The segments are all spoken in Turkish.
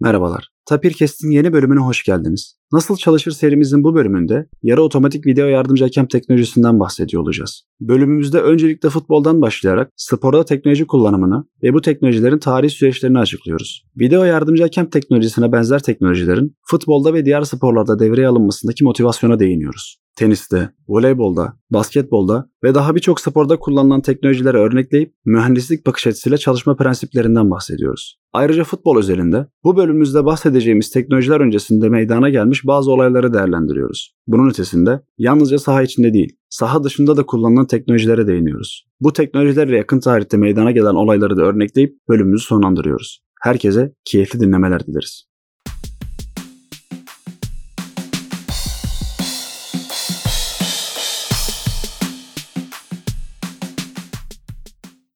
Merhabalar. Tapirkest'in yeni bölümüne hoş geldiniz. Nasıl çalışır serimizin bu bölümünde yarı otomatik video yardımcı hakem teknolojisinden bahsediyor olacağız. Bölümümüzde öncelikle futboldan başlayarak sporda teknoloji kullanımını ve bu teknolojilerin tarih süreçlerini açıklıyoruz. Video yardımcı hakem teknolojisine benzer teknolojilerin futbolda ve diğer sporlarda devreye alınmasındaki motivasyona değiniyoruz teniste, voleybolda, basketbolda ve daha birçok sporda kullanılan teknolojileri örnekleyip mühendislik bakış açısıyla çalışma prensiplerinden bahsediyoruz. Ayrıca futbol özelinde bu bölümümüzde bahsedeceğimiz teknolojiler öncesinde meydana gelmiş bazı olayları değerlendiriyoruz. Bunun ötesinde yalnızca saha içinde değil, saha dışında da kullanılan teknolojilere değiniyoruz. Bu teknolojilerle yakın tarihte meydana gelen olayları da örnekleyip bölümümüzü sonlandırıyoruz. Herkese keyifli dinlemeler dileriz.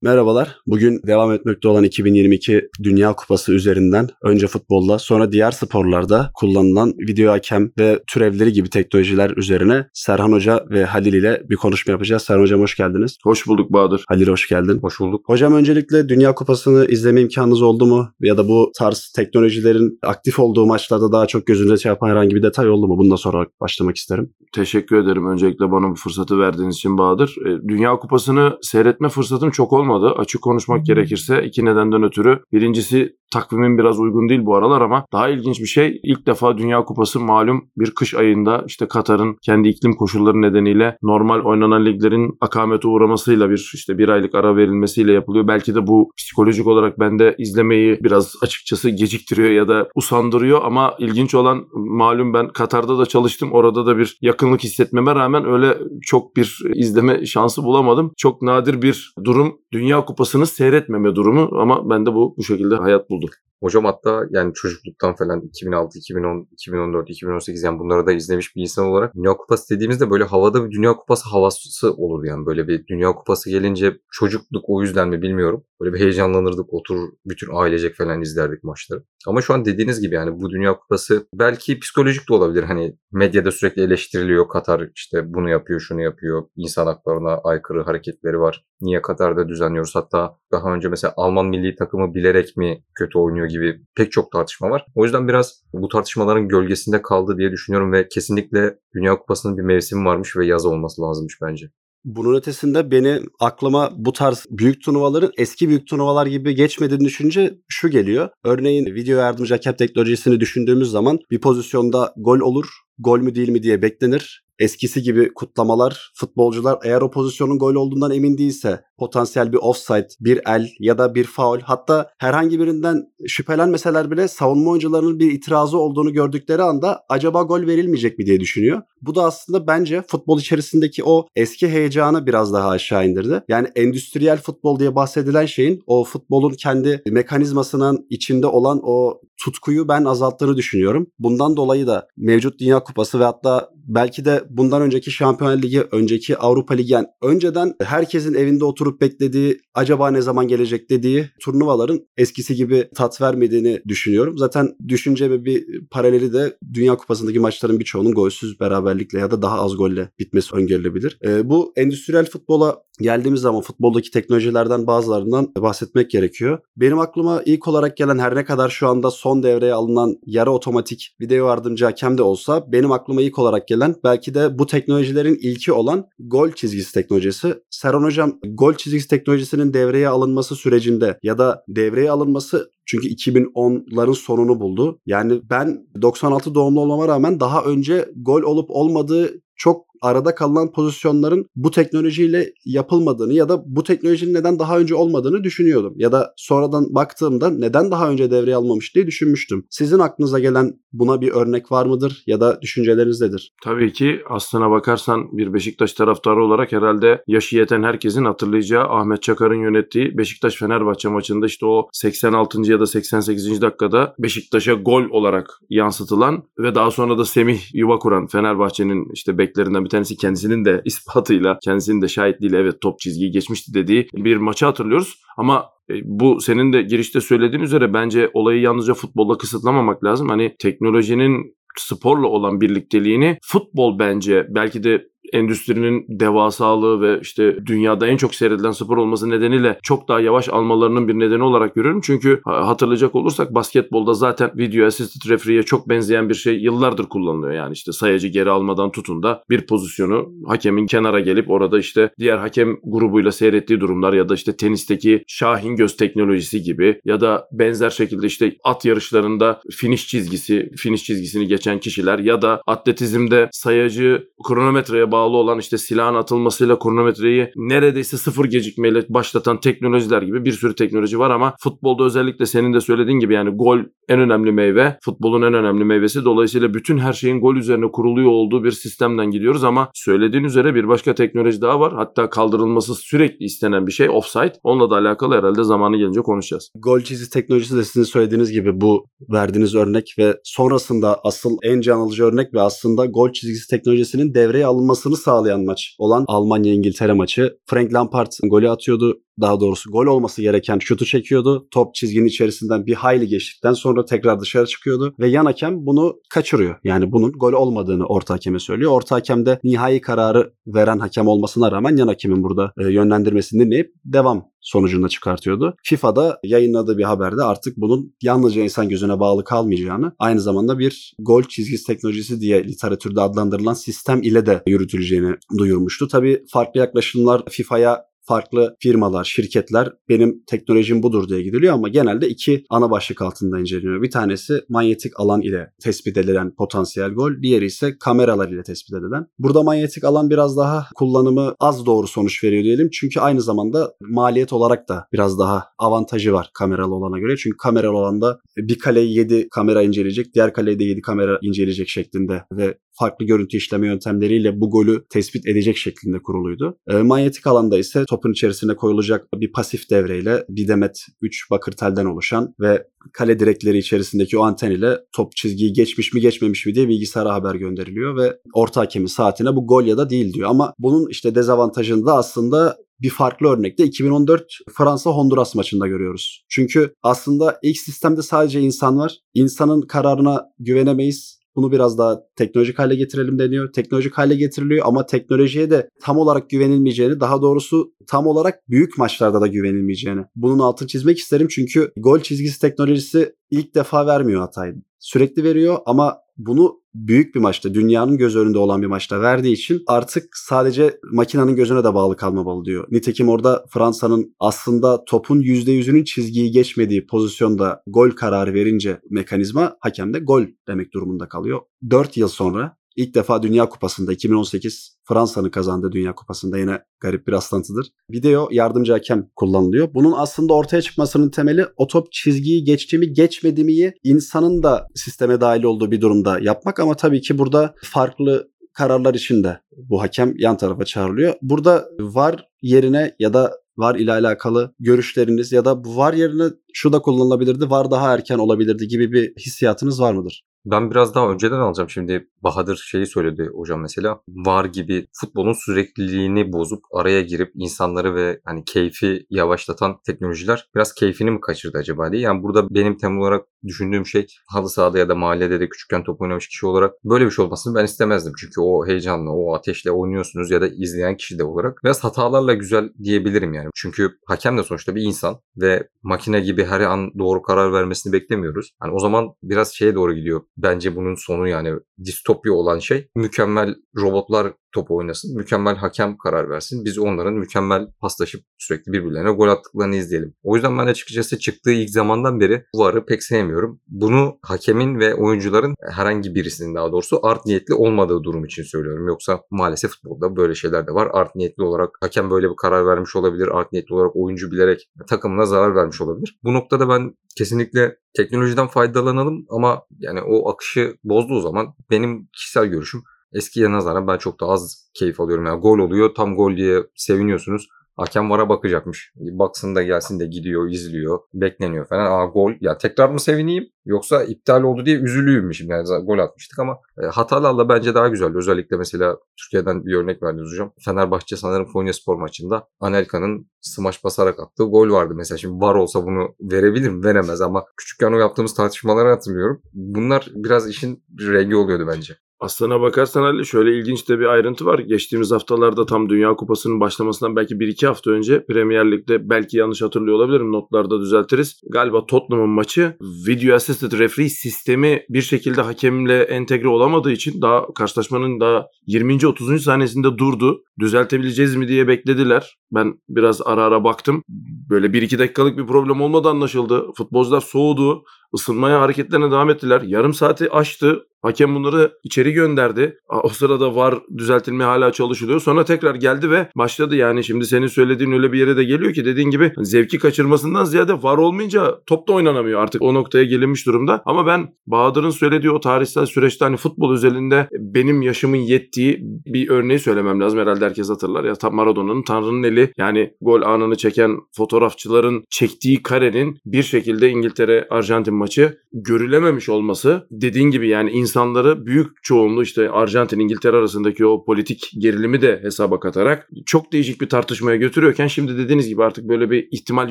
Merhabalar. Bugün devam etmekte olan 2022 Dünya Kupası üzerinden önce futbolda sonra diğer sporlarda kullanılan video hakem ve türevleri gibi teknolojiler üzerine Serhan Hoca ve Halil ile bir konuşma yapacağız. Serhan Hocam hoş geldiniz. Hoş bulduk Bahadır. Halil hoş geldin. Hoş bulduk. Hocam öncelikle Dünya Kupası'nı izleme imkanınız oldu mu? Ya da bu tarz teknolojilerin aktif olduğu maçlarda daha çok gözünüze çarpan herhangi bir detay oldu mu? Bundan sonra başlamak isterim. Teşekkür ederim öncelikle bana bu fırsatı verdiğiniz için Bahadır. E, Dünya Kupası'nı seyretme fırsatım çok olmadı olmadı. Açık konuşmak gerekirse iki nedenden ötürü. Birincisi takvimim biraz uygun değil bu aralar ama daha ilginç bir şey ilk defa Dünya Kupası malum bir kış ayında işte Katar'ın kendi iklim koşulları nedeniyle normal oynanan liglerin akamete uğramasıyla bir işte bir aylık ara verilmesiyle yapılıyor. Belki de bu psikolojik olarak bende izlemeyi biraz açıkçası geciktiriyor ya da usandırıyor ama ilginç olan malum ben Katar'da da çalıştım. Orada da bir yakınlık hissetmeme rağmen öyle çok bir izleme şansı bulamadım. Çok nadir bir durum Dünya Kupası'nı seyretmeme durumu ama ben de bu bu şekilde hayat buldum. Hocam hatta yani çocukluktan falan 2006, 2010, 2014, 2018 yani bunları da izlemiş bir insan olarak Dünya Kupası dediğimizde böyle havada bir Dünya Kupası havası olur yani. Böyle bir Dünya Kupası gelince çocukluk o yüzden mi bilmiyorum. Böyle bir heyecanlanırdık otur bütün ailecek falan izlerdik maçları. Ama şu an dediğiniz gibi yani bu Dünya Kupası belki psikolojik de olabilir. Hani medyada sürekli eleştiriliyor. Katar işte bunu yapıyor, şunu yapıyor. İnsan haklarına aykırı hareketleri var. Niye Katar'da düzenliyoruz? Hatta daha önce mesela Alman milli takımı bilerek mi kötü oynuyor gibi pek çok tartışma var. O yüzden biraz bu tartışmaların gölgesinde kaldı diye düşünüyorum ve kesinlikle Dünya Kupası'nın bir mevsimi varmış ve yaz olması lazımmış bence. Bunun ötesinde beni aklıma bu tarz büyük turnuvaların eski büyük turnuvalar gibi geçmediğini düşünce şu geliyor. Örneğin video yardımcı hakem teknolojisini düşündüğümüz zaman bir pozisyonda gol olur, gol mü değil mi diye beklenir. Eskisi gibi kutlamalar, futbolcular eğer o pozisyonun gol olduğundan emin değilse potansiyel bir offside, bir el ya da bir faul hatta herhangi birinden şüphelenmeseler bile savunma oyuncularının bir itirazı olduğunu gördükleri anda acaba gol verilmeyecek mi diye düşünüyor. Bu da aslında bence futbol içerisindeki o eski heyecanı biraz daha aşağı indirdi. Yani endüstriyel futbol diye bahsedilen şeyin o futbolun kendi mekanizmasının içinde olan o tutkuyu ben azalttığını düşünüyorum. Bundan dolayı da mevcut Dünya Kupası ve hatta belki de bundan önceki Şampiyonlar Ligi, önceki Avrupa Ligi yani önceden herkesin evinde oturup beklediği acaba ne zaman gelecek dediği turnuvaların eskisi gibi tat vermediğini düşünüyorum. Zaten düşünce bir paraleli de Dünya Kupası'ndaki maçların birçoğunun golsüz beraberlikle ya da daha az golle bitmesi öngörülebilir. E, bu endüstriyel futbola geldiğimiz zaman futboldaki teknolojilerden bazılarından bahsetmek gerekiyor. Benim aklıma ilk olarak gelen her ne kadar şu anda son devreye alınan yarı otomatik video yardımcı hakem de olsa benim aklıma ilk olarak gelen belki de bu teknolojilerin ilki olan gol çizgisi teknolojisi. Serhan Hocam gol çizgisi teknolojisinin devreye alınması sürecinde ya da devreye alınması çünkü 2010'ların sonunu buldu. Yani ben 96 doğumlu olmama rağmen daha önce gol olup olmadığı çok arada kalan pozisyonların bu teknolojiyle yapılmadığını ya da bu teknolojinin neden daha önce olmadığını düşünüyordum. Ya da sonradan baktığımda neden daha önce devreye almamış diye düşünmüştüm. Sizin aklınıza gelen buna bir örnek var mıdır ya da düşünceleriniz nedir? Tabii ki aslına bakarsan bir Beşiktaş taraftarı olarak herhalde yaşı yeten herkesin hatırlayacağı Ahmet Çakar'ın yönettiği Beşiktaş-Fenerbahçe maçında işte o 86. ya da 88. dakikada Beşiktaş'a gol olarak yansıtılan ve daha sonra da Semih yuva kuran Fenerbahçe'nin işte beklerinden bir tanesi kendisinin de ispatıyla, kendisinin de şahitliğiyle evet top çizgiyi geçmişti dediği bir maçı hatırlıyoruz. Ama e, bu senin de girişte söylediğin üzere bence olayı yalnızca futbolla kısıtlamamak lazım. Hani teknolojinin sporla olan birlikteliğini futbol bence belki de endüstrinin devasalığı ve işte dünyada en çok seyredilen spor olması nedeniyle çok daha yavaş almalarının bir nedeni olarak görüyorum. Çünkü hatırlayacak olursak basketbolda zaten video assisted referee'ye çok benzeyen bir şey yıllardır kullanılıyor. Yani işte sayacı geri almadan tutun da bir pozisyonu hakemin kenara gelip orada işte diğer hakem grubuyla seyrettiği durumlar ya da işte tenisteki Şahin göz teknolojisi gibi ya da benzer şekilde işte at yarışlarında finish çizgisi, finish çizgisini geçen kişiler ya da atletizmde sayacı kronometreye bağlı olan işte silahın atılmasıyla kronometreyi neredeyse sıfır gecikmeyle başlatan teknolojiler gibi bir sürü teknoloji var ama futbolda özellikle senin de söylediğin gibi yani gol en önemli meyve. Futbolun en önemli meyvesi. Dolayısıyla bütün her şeyin gol üzerine kuruluyor olduğu bir sistemden gidiyoruz ama söylediğin üzere bir başka teknoloji daha var. Hatta kaldırılması sürekli istenen bir şey offside. Onunla da alakalı herhalde zamanı gelince konuşacağız. Gol çizgi teknolojisi de sizin söylediğiniz gibi bu verdiğiniz örnek ve sonrasında asıl en can alıcı örnek ve aslında gol çizgisi teknolojisinin devreye alınmasını sağlayan maç olan Almanya-İngiltere maçı. Frank Lampard golü atıyordu daha doğrusu gol olması gereken şutu çekiyordu. Top çizginin içerisinden bir hayli geçtikten sonra tekrar dışarı çıkıyordu ve yan hakem bunu kaçırıyor. Yani bunun gol olmadığını orta hakeme söylüyor. Orta hakem de nihai kararı veren hakem olmasına rağmen yan hakemin burada e, yönlendirmesini dinleyip devam sonucunda çıkartıyordu. FIFA'da yayınladığı bir haberde artık bunun yalnızca insan gözüne bağlı kalmayacağını, aynı zamanda bir gol çizgisi teknolojisi diye literatürde adlandırılan sistem ile de yürütüleceğini duyurmuştu. Tabii farklı yaklaşımlar FIFA'ya farklı firmalar, şirketler benim teknolojim budur diye gidiliyor ama genelde iki ana başlık altında inceleniyor. Bir tanesi manyetik alan ile tespit edilen potansiyel gol, diğeri ise kameralar ile tespit edilen. Burada manyetik alan biraz daha kullanımı az doğru sonuç veriyor diyelim. Çünkü aynı zamanda maliyet olarak da biraz daha avantajı var kameralı olana göre. Çünkü kameralı olanda bir kaleyi 7 kamera inceleyecek, diğer kaleyi de 7 kamera inceleyecek şeklinde ve farklı görüntü işleme yöntemleriyle bu golü tespit edecek şeklinde kuruluydu. E, manyetik alanda ise topun içerisine koyulacak bir pasif devreyle bir demet 3 bakır telden oluşan ve kale direkleri içerisindeki o anten ile top çizgiyi geçmiş mi geçmemiş mi diye bilgisayara haber gönderiliyor ve orta hakemin saatine bu gol ya da değil diyor. Ama bunun işte dezavantajını da aslında bir farklı örnekte 2014 Fransa Honduras maçında görüyoruz. Çünkü aslında ilk sistemde sadece insan var. İnsanın kararına güvenemeyiz. Bunu biraz daha teknolojik hale getirelim deniyor. Teknolojik hale getiriliyor ama teknolojiye de tam olarak güvenilmeyeceğini, daha doğrusu tam olarak büyük maçlarda da güvenilmeyeceğini. Bunun altını çizmek isterim çünkü gol çizgisi teknolojisi ilk defa vermiyor hatayı. Sürekli veriyor ama bunu büyük bir maçta, dünyanın göz önünde olan bir maçta verdiği için artık sadece makinenin gözüne de bağlı kalmamalı diyor. Nitekim orada Fransa'nın aslında topun %100'ünün çizgiyi geçmediği pozisyonda gol kararı verince mekanizma hakem de gol demek durumunda kalıyor. 4 yıl sonra İlk defa Dünya Kupası'nda 2018 Fransa'nın kazandığı Dünya Kupası'nda yine garip bir rastlantıdır. Video yardımcı hakem kullanılıyor. Bunun aslında ortaya çıkmasının temeli o top çizgiyi geçti mi geçmedi miyi insanın da sisteme dahil olduğu bir durumda yapmak ama tabii ki burada farklı kararlar için de bu hakem yan tarafa çağrılıyor. Burada var yerine ya da var ile alakalı görüşleriniz ya da bu var yerine şu da kullanılabilirdi, var daha erken olabilirdi gibi bir hissiyatınız var mıdır? Ben biraz daha önceden alacağım. Şimdi Bahadır şeyi söyledi hocam mesela. Var gibi futbolun sürekliliğini bozup araya girip insanları ve hani keyfi yavaşlatan teknolojiler biraz keyfini mi kaçırdı acaba diye. Yani burada benim temel olarak düşündüğüm şey halı sahada ya da mahallede de küçükken top oynamış kişi olarak böyle bir şey olmasını ben istemezdim. Çünkü o heyecanla, o ateşle oynuyorsunuz ya da izleyen kişi de olarak biraz hatalarla güzel diyebilirim yani. Çünkü hakem de sonuçta bir insan ve makine gibi her an doğru karar vermesini beklemiyoruz. Hani o zaman biraz şeye doğru gidiyor bence bunun sonu yani distopya olan şey. Mükemmel robotlar top oynasın. Mükemmel hakem karar versin. Biz onların mükemmel paslaşıp sürekli birbirlerine gol attıklarını izleyelim. O yüzden ben açıkçası çıktığı ilk zamandan beri VAR'ı pek sevmiyorum. Bunu hakemin ve oyuncuların herhangi birisinin daha doğrusu art niyetli olmadığı durum için söylüyorum. Yoksa maalesef futbolda böyle şeyler de var. Art niyetli olarak hakem böyle bir karar vermiş olabilir. Art niyetli olarak oyuncu bilerek takımına zarar vermiş olabilir. Bu noktada ben kesinlikle teknolojiden faydalanalım ama yani o akışı bozduğu zaman benim kişisel görüşüm eskiye nazaran ben çok daha az keyif alıyorum. Yani gol oluyor tam gol diye seviniyorsunuz. Hakem vara bakacakmış. Baksın da gelsin de gidiyor, izliyor, bekleniyor falan. Aa gol. Ya tekrar mı sevineyim yoksa iptal oldu diye üzülüyüm? Yani gol atmıştık ama e, hatalarla bence daha güzel. Özellikle mesela Türkiye'den bir örnek verdiniz hocam. Fenerbahçe sanırım Konya Spor maçında Anelka'nın smaç basarak attığı gol vardı. Mesela şimdi var olsa bunu verebilir mi? Veremez ama küçükken o yaptığımız tartışmaları hatırlıyorum. Bunlar biraz işin rengi oluyordu bence. Aslına bakarsan Ali şöyle ilginç de bir ayrıntı var. Geçtiğimiz haftalarda tam Dünya Kupası'nın başlamasından belki 1-2 hafta önce Premier Lig'de belki yanlış hatırlıyor olabilirim. Notlarda düzeltiriz. Galiba Tottenham'ın maçı Video Assisted Referee sistemi bir şekilde hakemle entegre olamadığı için daha karşılaşmanın daha 20. 30. saniyesinde durdu. Düzeltebileceğiz mi diye beklediler. Ben biraz ara ara baktım. Böyle 1-2 dakikalık bir problem olmadı anlaşıldı. Futbolcular soğudu. ısınmaya hareketlerine devam ettiler. Yarım saati aştı. Hakem bunları içeri gönderdi. O sırada var düzeltilmeye hala çalışılıyor. Sonra tekrar geldi ve başladı. Yani şimdi senin söylediğin öyle bir yere de geliyor ki dediğin gibi zevki kaçırmasından ziyade var olmayınca top da oynanamıyor artık. O noktaya gelinmiş durumda. Ama ben Bahadır'ın söylediği o tarihsel süreçte hani futbol özelinde benim yaşımın yettiği bir örneği söylemem lazım. Herhalde herkes hatırlar. Ya Maradona'nın Tanrı'nın eli yani gol anını çeken fotoğrafçıların çektiği karenin bir şekilde İngiltere Arjantin maçı görülememiş olması dediğin gibi yani insanları büyük çoğunluğu işte Arjantin İngiltere arasındaki o politik gerilimi de hesaba katarak çok değişik bir tartışmaya götürüyorken şimdi dediğiniz gibi artık böyle bir ihtimal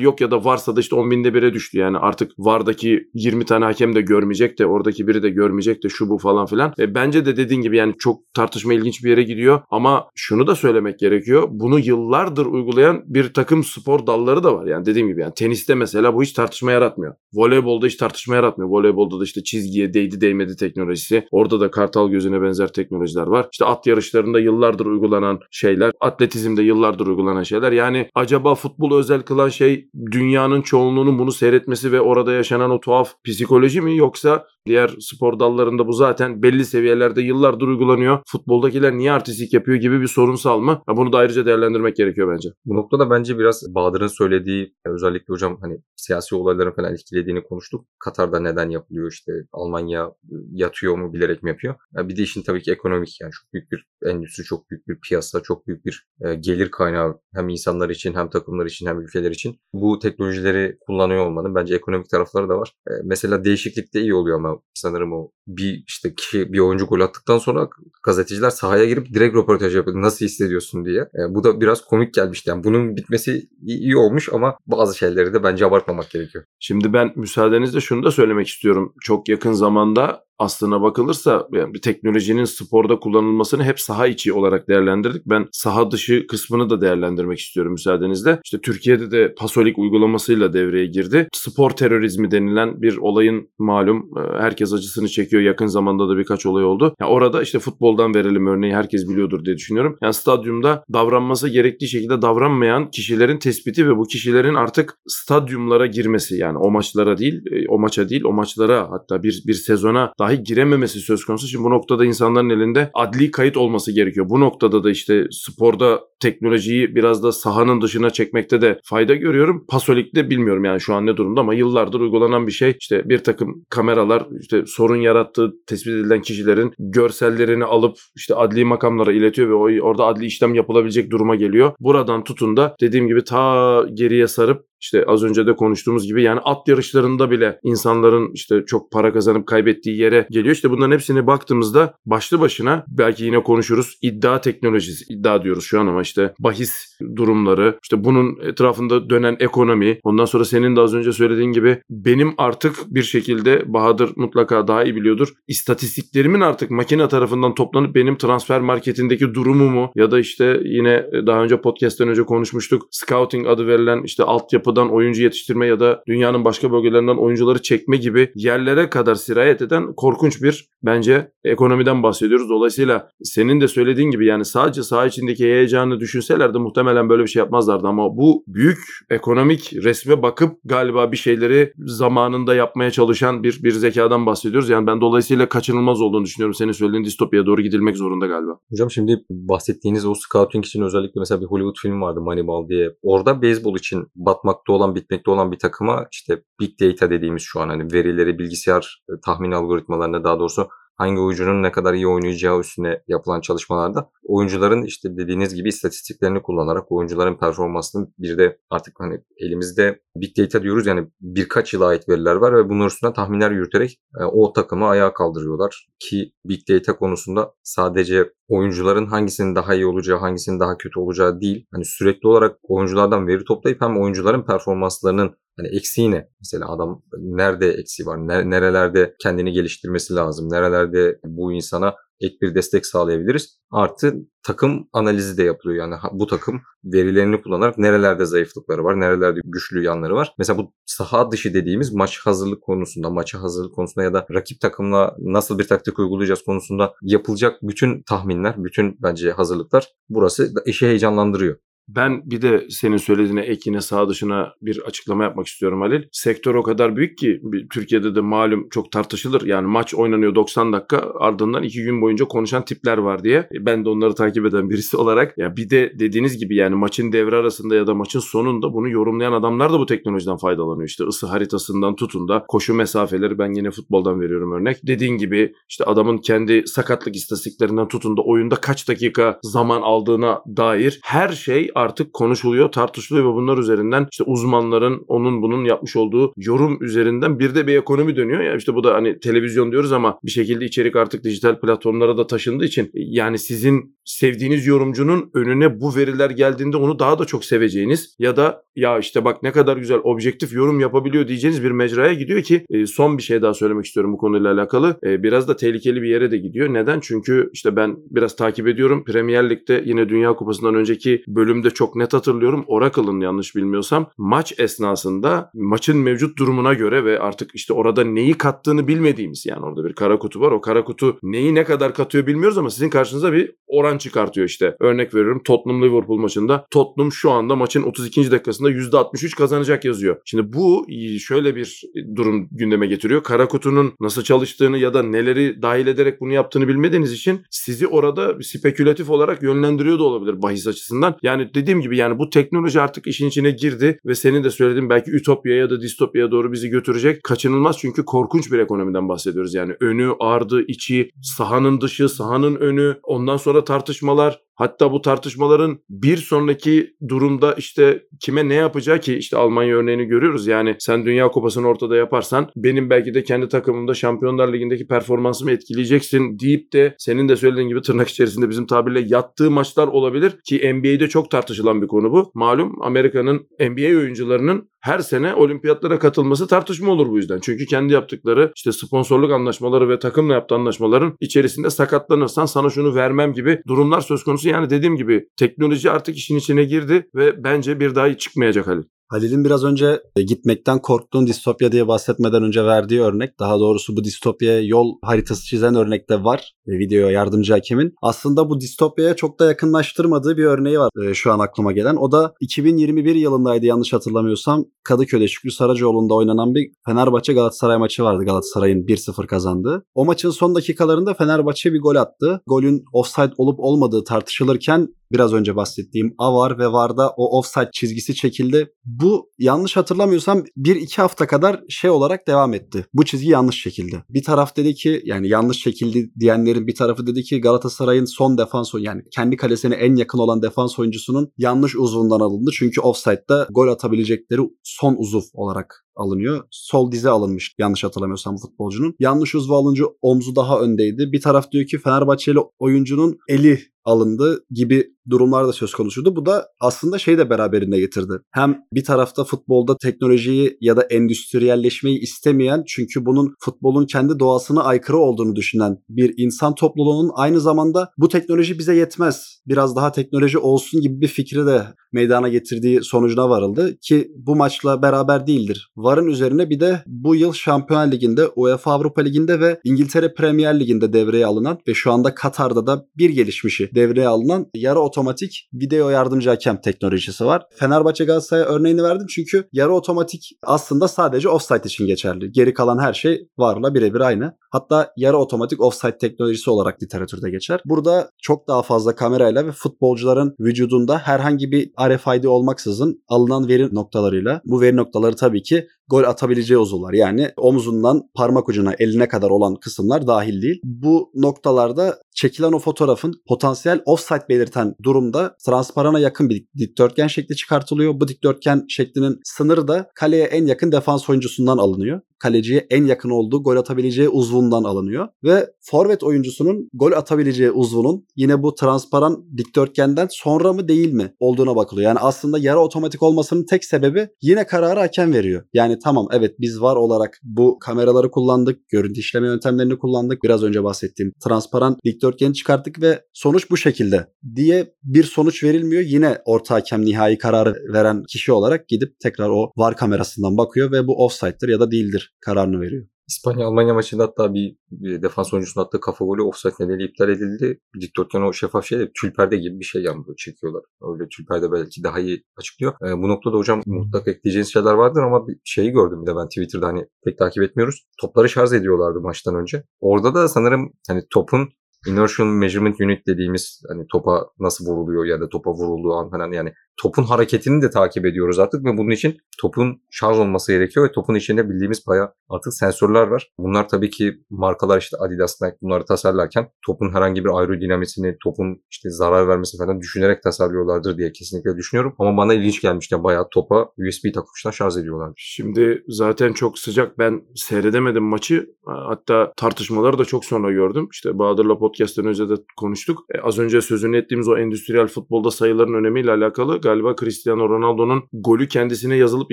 yok ya da varsa da işte 10 binde bire düştü yani artık vardaki 20 tane hakem de görmeyecek de oradaki biri de görmeyecek de şu bu falan filan. E, bence de dediğin gibi yani çok tartışma ilginç bir yere gidiyor ama şunu da söylemek gerekiyor. Bunu yıllardır uygulayan bir takım spor dalları da var. Yani dediğim gibi yani teniste mesela bu hiç tartışma yaratmıyor. Voleybolda hiç tartışma yaratmıyor. Voleybolda da işte çizgiye değdi değmedi teknolojisi. Orada da kartal gözüne benzer teknolojiler var. İşte at yarışlarında yıllardır uygulanan şeyler. Atletizmde yıllardır uygulanan şeyler. Yani acaba futbolu özel kılan şey dünyanın çoğunluğunun bunu seyretmesi ve orada yaşanan o tuhaf psikoloji mi yoksa Diğer spor dallarında bu zaten belli seviyelerde yıllardır uygulanıyor. Futboldakiler niye artistik yapıyor gibi bir sorunsal mı? Bunu da ayrıca değerlendirmek gerekiyor bence. Bu noktada bence biraz Bahadır'ın söylediği özellikle hocam hani siyasi olayların falan etkilediğini konuştuk. Katar'da neden yapılıyor işte Almanya yatıyor mu bilerek mi yapıyor? Bir de işin tabii ki ekonomik yani çok büyük bir endüstri, çok büyük bir piyasa, çok büyük bir e, gelir kaynağı hem insanlar için hem takımlar için hem ülkeler için. Bu teknolojileri kullanıyor olmanın bence ekonomik tarafları da var. E, mesela değişiklik de iyi oluyor ama sanırım o bir işte kişi bir oyuncu gol attıktan sonra gazeteciler sahaya girip direkt röportaj yapıyor. Nasıl hissediyorsun diye. E, bu da biraz komik gelmişti. Yani bunun bitmesi iyi olmuş ama bazı şeyleri de bence abartmamak gerekiyor. Şimdi ben müsaadenizle şunu da söylemek istiyorum. Çok yakın zamanda aslına bakılırsa yani bir teknolojinin sporda kullanılmasını hep saha içi olarak değerlendirdik. Ben saha dışı kısmını da değerlendirmek istiyorum müsaadenizle. İşte Türkiye'de de Pasolik uygulamasıyla devreye girdi. Spor terörizmi denilen bir olayın malum e, herkes acısını çekiyor. Yakın zamanda da birkaç olay oldu. Yani orada işte futboldan verelim örneği herkes biliyordur diye düşünüyorum. Yani stadyumda davranması gerektiği şekilde davranmayan kişilerin tespiti ve bu kişilerin artık stadyumlara girmesi yani o maçlara değil, e, o maça değil, o maçlara hatta bir bir sezona dahi girememesi söz konusu. Şimdi bu noktada insanların elinde adli kayıt olması gerekiyor. Bu noktada da işte sporda teknolojiyi biraz da sahanın dışına çekmekte de fayda görüyorum. Pasolik'te bilmiyorum yani şu an ne durumda ama yıllardır uygulanan bir şey. İşte bir takım kameralar işte sorun yarattığı tespit edilen kişilerin görsellerini alıp işte adli makamlara iletiyor ve orada adli işlem yapılabilecek duruma geliyor. Buradan tutun da dediğim gibi ta geriye sarıp işte az önce de konuştuğumuz gibi yani at yarışlarında bile insanların işte çok para kazanıp kaybettiği yere geliyor. İşte bunların hepsine baktığımızda başlı başına belki yine konuşuruz iddia teknolojisi iddia diyoruz şu an ama işte bahis durumları işte bunun etrafında dönen ekonomi ondan sonra senin de az önce söylediğin gibi benim artık bir şekilde Bahadır mutlaka daha iyi biliyordur. İstatistiklerimin artık makine tarafından toplanıp benim transfer marketindeki durumumu ya da işte yine daha önce podcast'ten önce konuşmuştuk. Scouting adı verilen işte altyapı altyapıdan oyuncu yetiştirme ya da dünyanın başka bölgelerinden oyuncuları çekme gibi yerlere kadar sirayet eden korkunç bir bence ekonomiden bahsediyoruz. Dolayısıyla senin de söylediğin gibi yani sadece saha içindeki heyecanı düşünselerdi muhtemelen böyle bir şey yapmazlardı ama bu büyük ekonomik resme bakıp galiba bir şeyleri zamanında yapmaya çalışan bir bir zekadan bahsediyoruz. Yani ben dolayısıyla kaçınılmaz olduğunu düşünüyorum. Senin söylediğin distopya doğru gidilmek zorunda galiba. Hocam şimdi bahsettiğiniz o scouting için özellikle mesela bir Hollywood film vardı Moneyball diye. Orada beyzbol için batmak batmakta olan, bitmekte olan bir takıma işte big data dediğimiz şu an hani verileri, bilgisayar e, tahmin algoritmalarına daha doğrusu hangi oyuncunun ne kadar iyi oynayacağı üstüne yapılan çalışmalarda oyuncuların işte dediğiniz gibi istatistiklerini kullanarak oyuncuların performansını bir de artık hani elimizde big data diyoruz yani birkaç yıla ait veriler var ve bunun üstüne tahminler yürüterek e, o takımı ayağa kaldırıyorlar ki big data konusunda sadece oyuncuların hangisinin daha iyi olacağı, hangisinin daha kötü olacağı değil. Hani sürekli olarak oyunculardan veri toplayıp hem oyuncuların performanslarının Hani eksiği ne? Mesela adam nerede eksiği var? Nerelerde kendini geliştirmesi lazım? Nerelerde bu insana ek bir destek sağlayabiliriz. Artı takım analizi de yapılıyor. Yani bu takım verilerini kullanarak nerelerde zayıflıkları var, nerelerde güçlü yanları var. Mesela bu saha dışı dediğimiz maç hazırlık konusunda, maça hazırlık konusunda ya da rakip takımla nasıl bir taktik uygulayacağız konusunda yapılacak bütün tahminler, bütün bence hazırlıklar burası işi heyecanlandırıyor. Ben bir de senin söylediğine ekine sağ dışına bir açıklama yapmak istiyorum Halil. Sektör o kadar büyük ki Türkiye'de de malum çok tartışılır. Yani maç oynanıyor 90 dakika ardından 2 gün boyunca konuşan tipler var diye. E, ben de onları takip eden birisi olarak ya bir de dediğiniz gibi yani maçın devre arasında ya da maçın sonunda bunu yorumlayan adamlar da bu teknolojiden faydalanıyor. İşte ısı haritasından tutun da koşu mesafeleri ben yine futboldan veriyorum örnek. Dediğin gibi işte adamın kendi sakatlık istatistiklerinden tutun da oyunda kaç dakika zaman aldığına dair her şey artık konuşuluyor, tartışılıyor ve bunlar üzerinden işte uzmanların onun bunun yapmış olduğu yorum üzerinden bir de bir ekonomi dönüyor. Ya işte bu da hani televizyon diyoruz ama bir şekilde içerik artık dijital platformlara da taşındığı için yani sizin sevdiğiniz yorumcunun önüne bu veriler geldiğinde onu daha da çok seveceğiniz ya da ya işte bak ne kadar güzel objektif yorum yapabiliyor diyeceğiniz bir mecraya gidiyor ki e, son bir şey daha söylemek istiyorum bu konuyla alakalı. E, biraz da tehlikeli bir yere de gidiyor. Neden? Çünkü işte ben biraz takip ediyorum. Premier Lig'de yine Dünya Kupası'ndan önceki bölümde çok net hatırlıyorum. Oracle'ın yanlış bilmiyorsam maç esnasında maçın mevcut durumuna göre ve artık işte orada neyi kattığını bilmediğimiz yani orada bir kara kutu var. O kara kutu neyi ne kadar katıyor bilmiyoruz ama sizin karşınıza bir oran çıkartıyor işte. Örnek veriyorum Tottenham Liverpool maçında Tottenham şu anda maçın 32. dakikasında %63 kazanacak yazıyor. Şimdi bu şöyle bir durum gündeme getiriyor. Kara kutunun nasıl çalıştığını ya da neleri dahil ederek bunu yaptığını bilmediğiniz için sizi orada spekülatif olarak yönlendiriyor da olabilir bahis açısından. Yani dediğim gibi yani bu teknoloji artık işin içine girdi ve senin de söylediğin belki ütopya ya da distopyaya doğru bizi götürecek. Kaçınılmaz çünkü korkunç bir ekonomiden bahsediyoruz. Yani önü, ardı, içi, sahanın dışı, sahanın önü, ondan sonra tartışmalar, tartışmalar Hatta bu tartışmaların bir sonraki durumda işte kime ne yapacağı ki işte Almanya örneğini görüyoruz. Yani sen Dünya Kupası'nı ortada yaparsan benim belki de kendi takımımda Şampiyonlar Ligi'ndeki performansımı etkileyeceksin deyip de senin de söylediğin gibi tırnak içerisinde bizim tabirle yattığı maçlar olabilir ki NBA'de çok tartışılan bir konu bu. Malum Amerika'nın NBA oyuncularının her sene olimpiyatlara katılması tartışma olur bu yüzden. Çünkü kendi yaptıkları işte sponsorluk anlaşmaları ve takımla yaptığı anlaşmaların içerisinde sakatlanırsan sana şunu vermem gibi durumlar söz konusu. Yani dediğim gibi teknoloji artık işin içine girdi ve bence bir daha çıkmayacak Halil. Halil'in biraz önce e, gitmekten korktuğun distopya diye bahsetmeden önce verdiği örnek, daha doğrusu bu distopyaya yol haritası çizen örnekte var e, videoya yardımcı hakemin. Aslında bu distopyaya çok da yakınlaştırmadığı bir örneği var e, şu an aklıma gelen. O da 2021 yılındaydı yanlış hatırlamıyorsam. Kadıköy'de Şükrü Saracoğlu'nda oynanan bir Fenerbahçe Galatasaray maçı vardı Galatasaray'ın 1-0 kazandığı. O maçın son dakikalarında Fenerbahçe bir gol attı. Golün offside olup olmadığı tartışılırken biraz önce bahsettiğim AVAR ve VAR'da o offside çizgisi çekildi. Bu yanlış hatırlamıyorsam 1-2 hafta kadar şey olarak devam etti. Bu çizgi yanlış çekildi. Bir taraf dedi ki yani yanlış çekildi diyenlerin bir tarafı dedi ki Galatasaray'ın son defans yani kendi kalesine en yakın olan defans oyuncusunun yanlış uzvundan alındı. Çünkü offside'da gol atabilecekleri son uzuv olarak alınıyor. Sol dize alınmış yanlış hatırlamıyorsam futbolcunun. Yanlış uzvu alınca omzu daha öndeydi. Bir taraf diyor ki Fenerbahçeli oyuncunun eli alındı gibi durumlar da söz konusuydu. Bu da aslında şey de beraberinde getirdi. Hem bir tarafta futbolda teknolojiyi ya da endüstriyelleşmeyi istemeyen çünkü bunun futbolun kendi doğasına aykırı olduğunu düşünen bir insan topluluğunun aynı zamanda bu teknoloji bize yetmez. Biraz daha teknoloji olsun gibi bir fikri de meydana getirdiği sonucuna varıldı ki bu maçla beraber değildir. Varın üzerine bir de bu yıl Şampiyonlar Ligi'nde, UEFA Avrupa Ligi'nde ve İngiltere Premier Ligi'nde devreye alınan ve şu anda Katar'da da bir gelişmişi devreye alınan yarı otomatik video yardımcı hakem teknolojisi var. Fenerbahçe Galatasaray'a örneğini verdim çünkü yarı otomatik aslında sadece offside için geçerli. Geri kalan her şey varla birebir aynı. Hatta yarı otomatik offside teknolojisi olarak literatürde geçer. Burada çok daha fazla kamerayla ve futbolcuların vücudunda herhangi bir RFID olmaksızın alınan veri noktalarıyla bu veri noktaları tabii ki gol atabileceği uzuvlar. Yani omzundan parmak ucuna eline kadar olan kısımlar dahil değil. Bu noktalarda çekilen o fotoğrafın potansiyel offside belirten durumda transparana yakın bir dikdörtgen şekli çıkartılıyor. Bu dikdörtgen şeklinin sınırı da kaleye en yakın defans oyuncusundan alınıyor kaleciye en yakın olduğu gol atabileceği uzvundan alınıyor. Ve forvet oyuncusunun gol atabileceği uzvunun yine bu transparan dikdörtgenden sonra mı değil mi olduğuna bakılıyor. Yani aslında yarı otomatik olmasının tek sebebi yine kararı hakem veriyor. Yani Yani tamam evet biz var olarak bu kameraları kullandık, görüntü işleme yöntemlerini kullandık. Biraz önce bahsettiğim transparan dikdörtgeni çıkarttık ve sonuç bu şekilde diye bir sonuç verilmiyor. Yine orta hakem nihai kararı veren kişi olarak gidip tekrar o var kamerasından bakıyor ve bu offside'dir ya da değildir kararını veriyor. İspanya-Almanya maçında hatta bir, bir defans oyuncusunun attığı kafa golü offside nedeniyle iptal edildi. Dikdörtgen o şeffaf şey de tülperde gibi bir şey böyle çekiyorlar. Öyle tülperde belki daha iyi açıklıyor. Ee, bu noktada hocam mutlaka ekleyeceğiniz şeyler vardır ama bir şeyi gördüm bir de ben Twitter'da hani pek takip etmiyoruz. Topları şarj ediyorlardı maçtan önce. Orada da sanırım hani topun inertial measurement unit dediğimiz hani topa nasıl vuruluyor ya da topa vurulduğu an falan yani topun hareketini de takip ediyoruz artık ve bunun için topun şarj olması gerekiyor ve topun içinde bildiğimiz bayağı artık sensörler var. Bunlar tabii ki markalar işte Adidas, Nike bunları tasarlarken topun herhangi bir aerodinamisini, topun işte zarar vermesi falan düşünerek tasarlıyorlardır diye kesinlikle düşünüyorum. Ama bana ilginç gelmişti. Bayağı topa USB takmışlar şarj ediyorlar. Şimdi zaten çok sıcak. Ben seyredemedim maçı. Hatta tartışmaları da çok sonra gördüm. İşte Bahadır'la podcast'ten önce de konuştuk. E, az önce sözünü ettiğimiz o endüstriyel futbolda sayıların önemiyle alakalı galiba Cristiano Ronaldo'nun golü kendisine yazılıp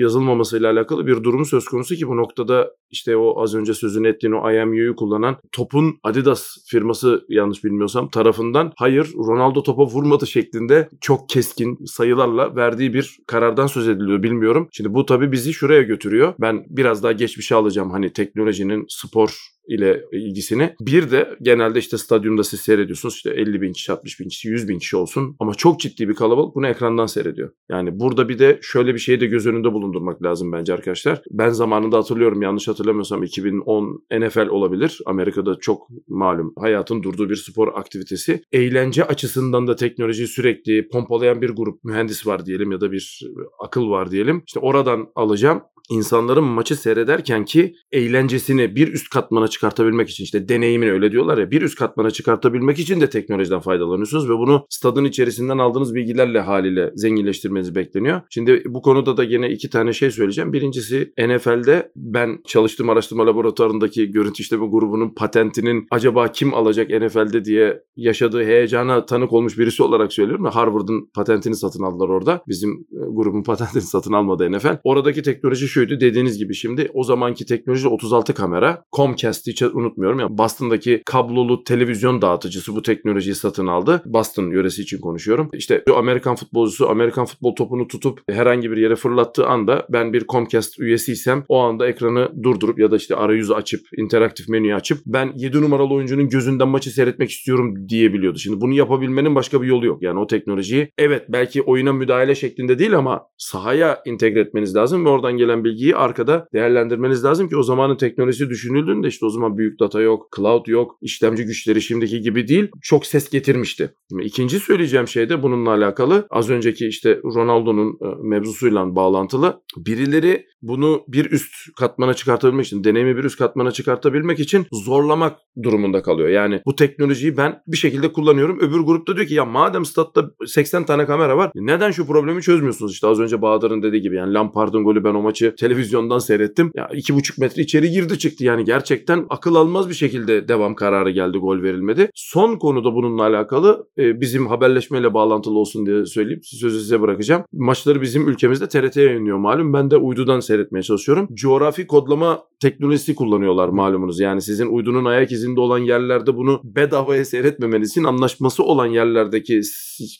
yazılmamasıyla alakalı bir durumu söz konusu ki bu noktada işte o az önce sözünü ettiğin o IMU'yu kullanan topun Adidas firması yanlış bilmiyorsam tarafından hayır Ronaldo topa vurmadı şeklinde çok keskin sayılarla verdiği bir karardan söz ediliyor bilmiyorum. Şimdi bu tabii bizi şuraya götürüyor. Ben biraz daha geçmişe alacağım hani teknolojinin spor ile ilgisini. Bir de genelde işte stadyumda siz seyrediyorsunuz işte 50 bin kişi, 60 bin kişi, 100 bin kişi olsun ama çok ciddi bir kalabalık bunu ekrandan seyrediyor. Yani burada bir de şöyle bir şeyi de göz önünde bulundurmak lazım bence arkadaşlar. Ben zamanında hatırlıyorum yanlış hatırlamıyorsam 2010 NFL olabilir. Amerika'da çok malum hayatın durduğu bir spor aktivitesi. Eğlence açısından da teknolojiyi sürekli pompalayan bir grup mühendis var diyelim ya da bir akıl var diyelim. İşte oradan alacağım insanların maçı seyrederken ki eğlencesini bir üst katmana çıkartabilmek için işte deneyimini öyle diyorlar ya bir üst katmana çıkartabilmek için de teknolojiden faydalanıyorsunuz ve bunu stadın içerisinden aldığınız bilgilerle haliyle zenginleştirmeniz bekleniyor. Şimdi bu konuda da yine iki tane şey söyleyeceğim. Birincisi NFL'de ben çalıştığım araştırma laboratuvarındaki görüntü işleme grubunun patentinin acaba kim alacak NFL'de diye yaşadığı heyecana tanık olmuş birisi olarak söylüyorum. Harvard'ın patentini satın aldılar orada. Bizim e, grubun patentini satın almadı NFL. Oradaki teknoloji şuydu dediğiniz gibi şimdi o zamanki teknoloji 36 kamera. Comcast hiç unutmuyorum ya Boston'daki kablolu televizyon dağıtıcısı bu teknolojiyi satın aldı. Boston yöresi için konuşuyorum. İşte Amerikan futbolcusu Amerikan futbol topunu tutup herhangi bir yere fırlattığı anda ben bir Comcast üyesiysem o anda ekranı durdurup ya da işte arayüzü açıp interaktif menüyü açıp ben 7 numaralı oyuncunun gözünden maçı seyretmek istiyorum diyebiliyordu. Şimdi bunu yapabilmenin başka bir yolu yok. Yani o teknolojiyi evet belki oyuna müdahale şeklinde değil ama sahaya entegre etmeniz lazım ve oradan gelen bilgiyi arkada değerlendirmeniz lazım ki o zamanın teknolojisi düşünüldüğünde işte o zaman büyük data yok, cloud yok, işlemci güçleri şimdiki gibi değil. Çok ses getirmişti. Şimdi ikinci söyleyeceğim şey de bununla alakalı. Az önceki işte Ronaldo'nun e, mevzusuyla bağlantılı. Birileri bunu bir üst katmana çıkartabilmek için, deneyimi bir üst katmana çıkartabilmek için zorlamak durumunda kalıyor. Yani bu teknolojiyi ben bir şekilde kullanıyorum. Öbür grupta diyor ki ya madem statta 80 tane kamera var neden şu problemi çözmüyorsunuz? İşte az önce Bahadır'ın dediği gibi yani Lampard'ın golü ben o maçı televizyondan seyrettim. Ya iki buçuk metre içeri girdi çıktı yani gerçekten akıl almaz bir şekilde devam kararı geldi gol verilmedi. Son konuda bununla alakalı e, bizim haberleşmeyle bağlantılı olsun diye söyleyeyim. Sözü size bırakacağım. Maçları bizim ülkemizde TRT yayınlıyor malum. Ben de uydudan seyretmeye çalışıyorum. Coğrafi kodlama teknolojisi kullanıyorlar malumunuz. Yani sizin uydunun ayak izinde olan yerlerde bunu bedavaya seyretmemeniz için anlaşması olan yerlerdeki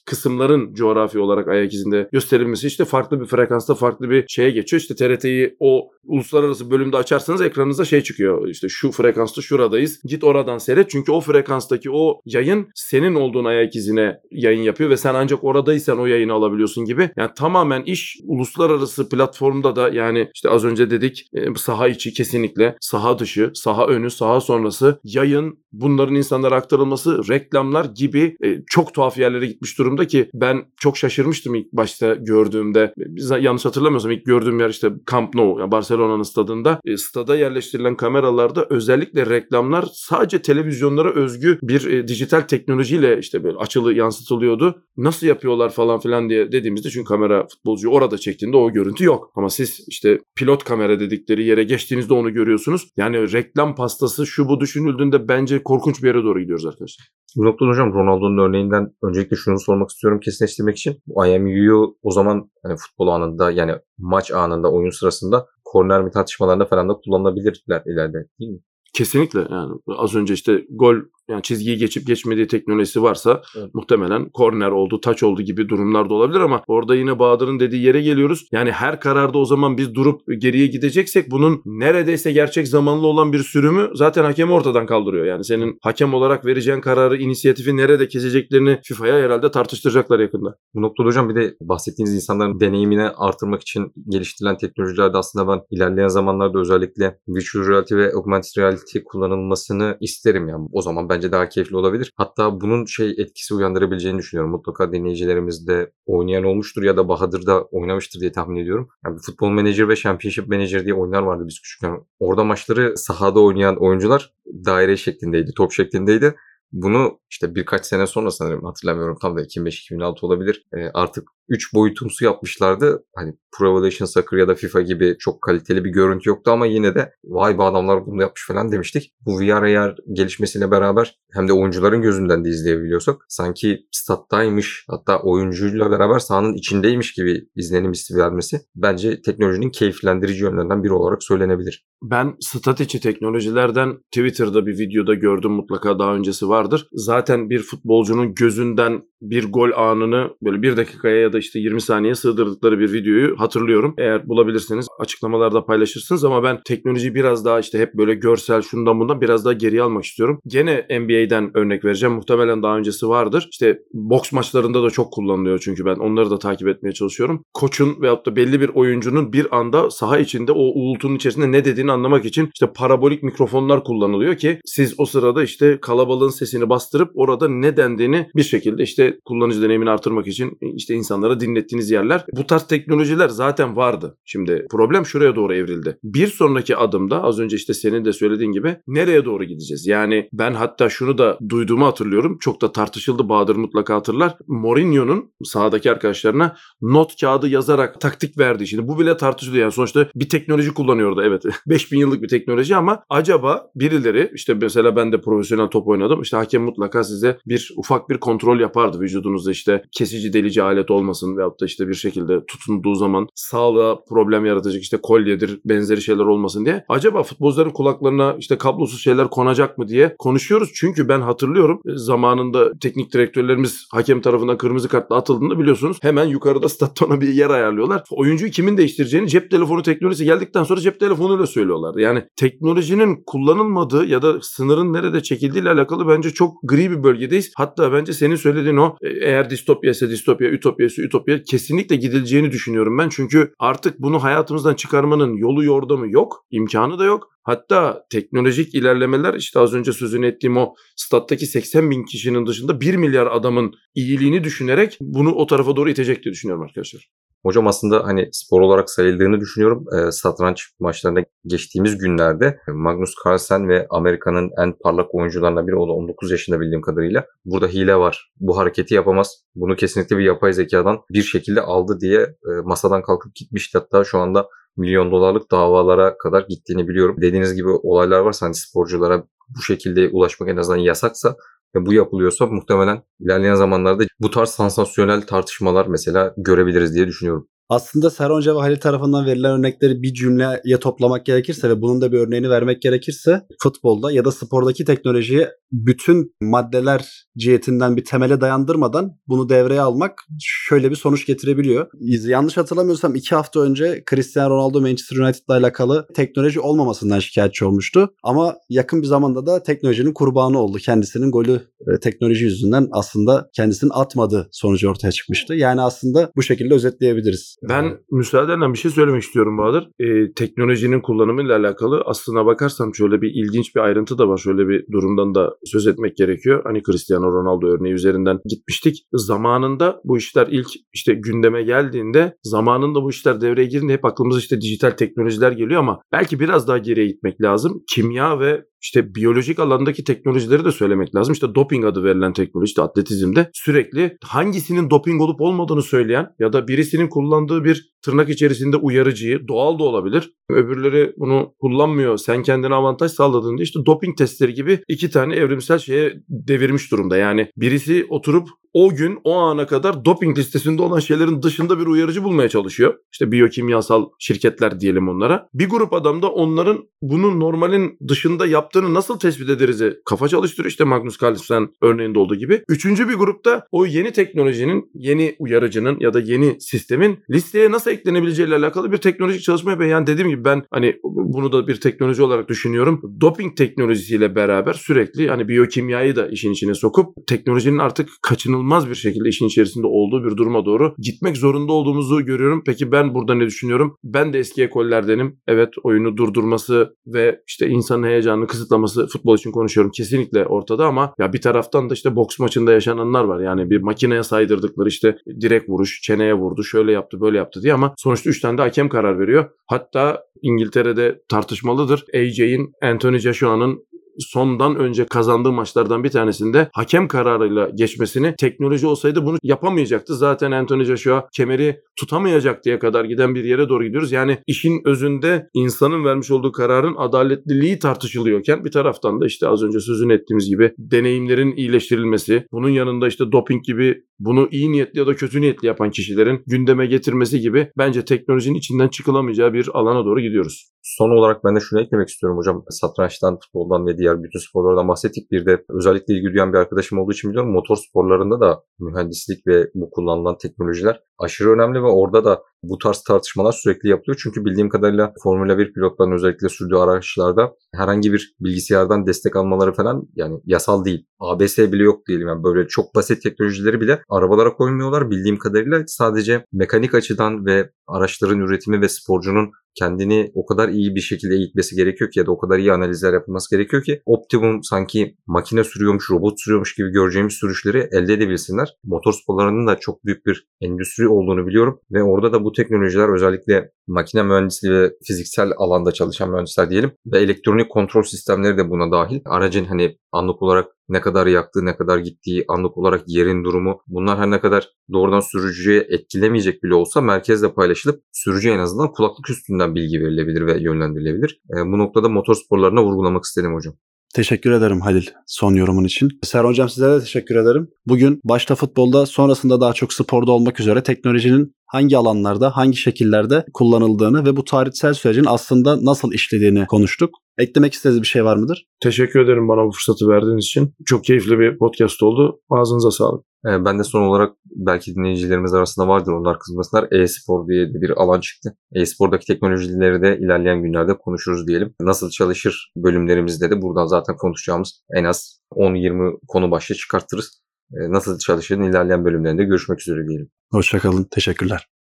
kısımların coğrafi olarak ayak izinde gösterilmesi işte farklı bir frekansta farklı bir şeye geçiyor. İşte TRT'yi o uluslararası bölümde açarsanız ekranınıza şey çıkıyor. İşte şu frekansta şuradayız. Git oradan seyret. Çünkü o frekanstaki o yayın senin olduğun ayak izine yayın yapıyor ve sen ancak oradaysan o yayını alabiliyorsun gibi. Yani tamamen iş uluslararası platformda da yani işte az önce dedik e, saha içi kesinlikle saha dışı, saha önü, saha sonrası yayın bunların insanlara aktarılması, reklamlar gibi e, çok tuhaf yerlere gitmiş durumda ki ben çok şaşırmıştım ilk başta gördüğümde. Biz yanlış hatırlamıyorsam ilk gördüğüm yer işte Camp Nou, yani Barcelona'nın stadında. E, stada yerleştirilen kameralarda özellikle reklamlar sadece televizyonlara özgü bir e, dijital teknolojiyle işte böyle açılı yansıtılıyordu. Nasıl yapıyorlar falan filan diye dediğimizde çünkü kamera futbolcuyu orada çektiğinde o görüntü yok. Ama siz işte pilot kamera dedikleri yere geçtiğinizde onu görüyorsunuz. Yani reklam pastası şu bu düşünüldüğünde bence korkunç bir yere doğru gidiyoruz arkadaşlar. Bu noktada hocam Ronaldo'nun örneğinden öncelikle şunu sormak istiyorum kesinleştirmek için. Bu IMU'yu o zaman hani futbol anında yani maç anında oyun sırasında korner mi tartışmalarında falan da kullanılabilirler ileride değil mi? Kesinlikle yani az önce işte gol yani çizgiyi geçip geçmediği teknolojisi varsa Evet. muhtemelen korner oldu, taç oldu gibi durumlar da olabilir ama orada yine Bahadır'ın dediği yere geliyoruz. Yani her kararda o zaman biz durup geriye gideceksek bunun neredeyse gerçek zamanlı olan bir sürümü zaten hakemi ortadan kaldırıyor. Yani senin hakem olarak vereceğin kararı, inisiyatifi nerede keseceklerini FIFA'ya herhalde tartıştıracaklar yakında. Bu noktada hocam bir de bahsettiğiniz insanların deneyimini artırmak için geliştirilen teknolojilerde aslında ben ilerleyen zamanlarda özellikle virtual reality ve augmented reality kullanılmasını isterim yani. O zaman bence daha keyifli olabilir. Hatta bunun şey etkisi uyandırabileceğini düşünüyorum. Mutlaka dinleyicilerimiz de oynayan olmuştur ya da Bahadır da oynamıştır diye tahmin ediyorum. Yani futbol manager ve championship manager diye oyunlar vardı biz küçükken. Orada maçları sahada oynayan oyuncular daire şeklindeydi, top şeklindeydi. Bunu işte birkaç sene sonra sanırım hatırlamıyorum tam da 2005-2006 olabilir. E, artık 3 boyutumsu yapmışlardı. Hani Pro Evolution Soccer ya da FIFA gibi çok kaliteli bir görüntü yoktu ama yine de vay be adamlar bunu yapmış falan demiştik. Bu VR AR gelişmesiyle beraber hem de oyuncuların gözünden de izleyebiliyorsak sanki stat'taymış hatta oyuncuyla beraber sahanın içindeymiş gibi izlenim hissi vermesi bence teknolojinin keyiflendirici yönlerinden biri olarak söylenebilir. Ben stat içi teknolojilerden Twitter'da bir videoda gördüm mutlaka daha öncesi vardır. Zaten bir futbolcunun gözünden bir gol anını böyle bir dakikaya ya da işte 20 saniye sığdırdıkları bir videoyu hatırlıyorum. Eğer bulabilirseniz açıklamalarda paylaşırsınız ama ben teknolojiyi biraz daha işte hep böyle görsel şundan bundan biraz daha geriye almak istiyorum. Gene NBA'den örnek vereceğim. Muhtemelen daha öncesi vardır. İşte boks maçlarında da çok kullanılıyor çünkü ben onları da takip etmeye çalışıyorum. Koçun veyahut da belli bir oyuncunun bir anda saha içinde o uğultunun içerisinde ne dediğini anlamak için işte parabolik mikrofonlar kullanılıyor ki siz o sırada işte kalabalığın sesini bastırıp orada ne dendiğini bir şekilde işte kullanıcı deneyimini artırmak için işte insanlara dinlettiğiniz yerler. Bu tarz teknolojiler zaten vardı. Şimdi problem şuraya doğru evrildi. Bir sonraki adımda az önce işte senin de söylediğin gibi nereye doğru gideceğiz? Yani ben hatta şunu da duyduğumu hatırlıyorum. Çok da tartışıldı Bahadır mutlaka hatırlar. Mourinho'nun sahadaki arkadaşlarına not kağıdı yazarak taktik verdi. Şimdi bu bile tartışılıyor. Yani sonuçta bir teknoloji kullanıyordu evet. 5000 yıllık bir teknoloji ama acaba birileri işte mesela ben de profesyonel top oynadım. İşte hakem mutlaka size bir ufak bir kontrol yapardı vücudunuzda işte kesici delici alet olmasın veyahut da işte bir şekilde tutunduğu zaman sağlığa problem yaratacak işte kolyedir benzeri şeyler olmasın diye. Acaba futbolcuların kulaklarına işte kablosuz şeyler konacak mı diye konuşuyoruz. Çünkü ben hatırlıyorum e, zamanında teknik direktörlerimiz hakem tarafından kırmızı kartla atıldığında biliyorsunuz hemen yukarıda statta bir yer ayarlıyorlar. Oyuncuyu kimin değiştireceğini cep telefonu teknolojisi geldikten sonra cep telefonuyla söylüyorlar. Yani teknolojinin kullanılmadığı ya da sınırın nerede çekildiği ile alakalı bence çok gri bir bölgedeyiz. Hatta bence senin söylediğin o e, eğer distopya ise distopya, ütopya ise ütopya kesinlikle gidileceğini düşünüyorum ben. Çünkü artık bunu hayatımızdan çıkarmanın yolu yordamı yok, imkanı da yok. Hatta teknolojik ilerlemeler işte az önce sözünü ettiğim o stat'taki 80 bin kişinin dışında 1 milyar adamın iyiliğini düşünerek bunu o tarafa doğru itecek diye düşünüyorum arkadaşlar. Hocam aslında hani spor olarak sayıldığını düşünüyorum. E, satranç maçlarına geçtiğimiz günlerde Magnus Carlsen ve Amerika'nın en parlak oyuncularından biri o da 19 yaşında bildiğim kadarıyla. Burada hile var. Bu hareketi yapamaz. Bunu kesinlikle bir yapay zekadan bir şekilde aldı diye e, masadan kalkıp gitmişti. Hatta şu anda milyon dolarlık davalara kadar gittiğini biliyorum. Dediğiniz gibi olaylar varsa hani sporculara bu şekilde ulaşmak en azından yasaksa ve bu yapılıyorsa muhtemelen ilerleyen zamanlarda bu tarz sansasyonel tartışmalar mesela görebiliriz diye düşünüyorum. Aslında Serhonca ve Halil tarafından verilen örnekleri bir cümleye toplamak gerekirse ve bunun da bir örneğini vermek gerekirse futbolda ya da spordaki teknolojiyi bütün maddeler cihetinden bir temele dayandırmadan bunu devreye almak şöyle bir sonuç getirebiliyor. Yanlış hatırlamıyorsam iki hafta önce Cristiano Ronaldo Manchester United'la alakalı teknoloji olmamasından şikayetçi olmuştu. Ama yakın bir zamanda da teknolojinin kurbanı oldu. Kendisinin golü e, teknoloji yüzünden aslında kendisinin atmadığı sonucu ortaya çıkmıştı. Yani aslında bu şekilde özetleyebiliriz. Ben müsaadenle bir şey söylemek istiyorum Bahadır. Ee, teknolojinin kullanımıyla alakalı aslına bakarsam şöyle bir ilginç bir ayrıntı da var. Şöyle bir durumdan da söz etmek gerekiyor. Hani Cristiano Ronaldo örneği üzerinden gitmiştik. Zamanında bu işler ilk işte gündeme geldiğinde zamanında bu işler devreye girdiğinde hep aklımıza işte dijital teknolojiler geliyor ama belki biraz daha geriye gitmek lazım. Kimya ve işte biyolojik alandaki teknolojileri de söylemek lazım. İşte doping adı verilen teknoloji işte atletizmde sürekli hangisinin doping olup olmadığını söyleyen ya da birisinin kullandığı bir tırnak içerisinde uyarıcıyı doğal da olabilir. Öbürleri bunu kullanmıyor. Sen kendine avantaj sağladığında işte doping testleri gibi iki tane evrimsel şeye devirmiş durumda. Yani birisi oturup o gün o ana kadar doping listesinde olan şeylerin dışında bir uyarıcı bulmaya çalışıyor. İşte biyokimyasal şirketler diyelim onlara. Bir grup adam da onların bunu normalin dışında yaptığını nasıl tespit ederiz kafa çalıştırıyor. İşte Magnus Carlsen örneğinde olduğu gibi. Üçüncü bir grupta o yeni teknolojinin, yeni uyarıcının ya da yeni sistemin listeye nasıl eklenebileceğiyle alakalı bir teknolojik çalışma yapıyor. Yani dediğim gibi ben hani bunu da bir teknoloji olarak düşünüyorum. Doping teknolojisiyle beraber sürekli hani biyokimyayı da işin içine sokup teknolojinin artık kaçınılmaz bir şekilde işin içerisinde olduğu bir duruma doğru gitmek zorunda olduğumuzu görüyorum. Peki ben burada ne düşünüyorum? Ben de eski ekollerdenim. Evet oyunu durdurması ve işte insanın heyecanını kısıtlaması futbol için konuşuyorum kesinlikle ortada ama ya bir taraftan da işte boks maçında yaşananlar var. Yani bir makineye saydırdıkları işte direkt vuruş, çeneye vurdu, şöyle yaptı, böyle yaptı diye ama sonuçta 3 tane de hakem karar veriyor. Hatta İngiltere'de tartışmalıdır. AJ'in Anthony Joshua'nın sondan önce kazandığı maçlardan bir tanesinde hakem kararıyla geçmesini teknoloji olsaydı bunu yapamayacaktı. Zaten Anthony Joshua kemeri tutamayacak diye kadar giden bir yere doğru gidiyoruz. Yani işin özünde insanın vermiş olduğu kararın adaletliliği tartışılıyorken bir taraftan da işte az önce sözünü ettiğimiz gibi deneyimlerin iyileştirilmesi, bunun yanında işte doping gibi bunu iyi niyetli ya da kötü niyetli yapan kişilerin gündeme getirmesi gibi bence teknolojinin içinden çıkılamayacağı bir alana doğru gidiyoruz. Son olarak ben de şunu eklemek istiyorum hocam. Satrançtan, futboldan ve diğer bütün sporlardan bahsettik. Bir de özellikle ilgi duyan bir arkadaşım olduğu için biliyorum motor sporlarında da mühendislik ve bu kullanılan teknolojiler aşırı önemli ve orada da bu tarz tartışmalar sürekli yapılıyor. Çünkü bildiğim kadarıyla Formula 1 pilotlarının özellikle sürdüğü araçlarda herhangi bir bilgisayardan destek almaları falan yani yasal değil. ABS bile yok diyelim. Yani böyle çok basit teknolojileri bile arabalara koymuyorlar. Bildiğim kadarıyla sadece mekanik açıdan ve araçların üretimi ve sporcunun kendini o kadar iyi bir şekilde eğitmesi gerekiyor ki ya da o kadar iyi analizler yapılması gerekiyor ki optimum sanki makine sürüyormuş, robot sürüyormuş gibi göreceğimiz sürüşleri elde edebilsinler. Motorsporlarının da çok büyük bir endüstri olduğunu biliyorum ve orada da bu teknolojiler özellikle makine mühendisliği ve fiziksel alanda çalışan mühendisler diyelim ve elektronik kontrol sistemleri de buna dahil. Aracın hani anlık olarak ne kadar yaktığı, ne kadar gittiği, anlık olarak yerin durumu bunlar her ne kadar doğrudan sürücüye etkilemeyecek bile olsa merkezle paylaşılıp sürücü en azından kulaklık üstünden bilgi verilebilir ve yönlendirilebilir. E, bu noktada motor sporlarına vurgulamak istedim hocam. Teşekkür ederim Halil son yorumun için. Ser Hocam size de teşekkür ederim. Bugün başta futbolda sonrasında daha çok sporda olmak üzere teknolojinin hangi alanlarda, hangi şekillerde kullanıldığını ve bu tarihsel sürecin aslında nasıl işlediğini konuştuk. Eklemek istediğiniz bir şey var mıdır? Teşekkür ederim bana bu fırsatı verdiğiniz için. Çok keyifli bir podcast oldu. Ağzınıza sağlık. Ee, ben de son olarak belki dinleyicilerimiz arasında vardır onlar kızmasınlar. E-spor diye bir alan çıktı. E-spordaki teknolojileri de ilerleyen günlerde konuşuruz diyelim. Nasıl çalışır bölümlerimizde de buradan zaten konuşacağımız en az 10-20 konu başlığı çıkartırız. Ee, nasıl çalışır ilerleyen bölümlerinde görüşmek üzere diyelim. Hoşçakalın. Teşekkürler.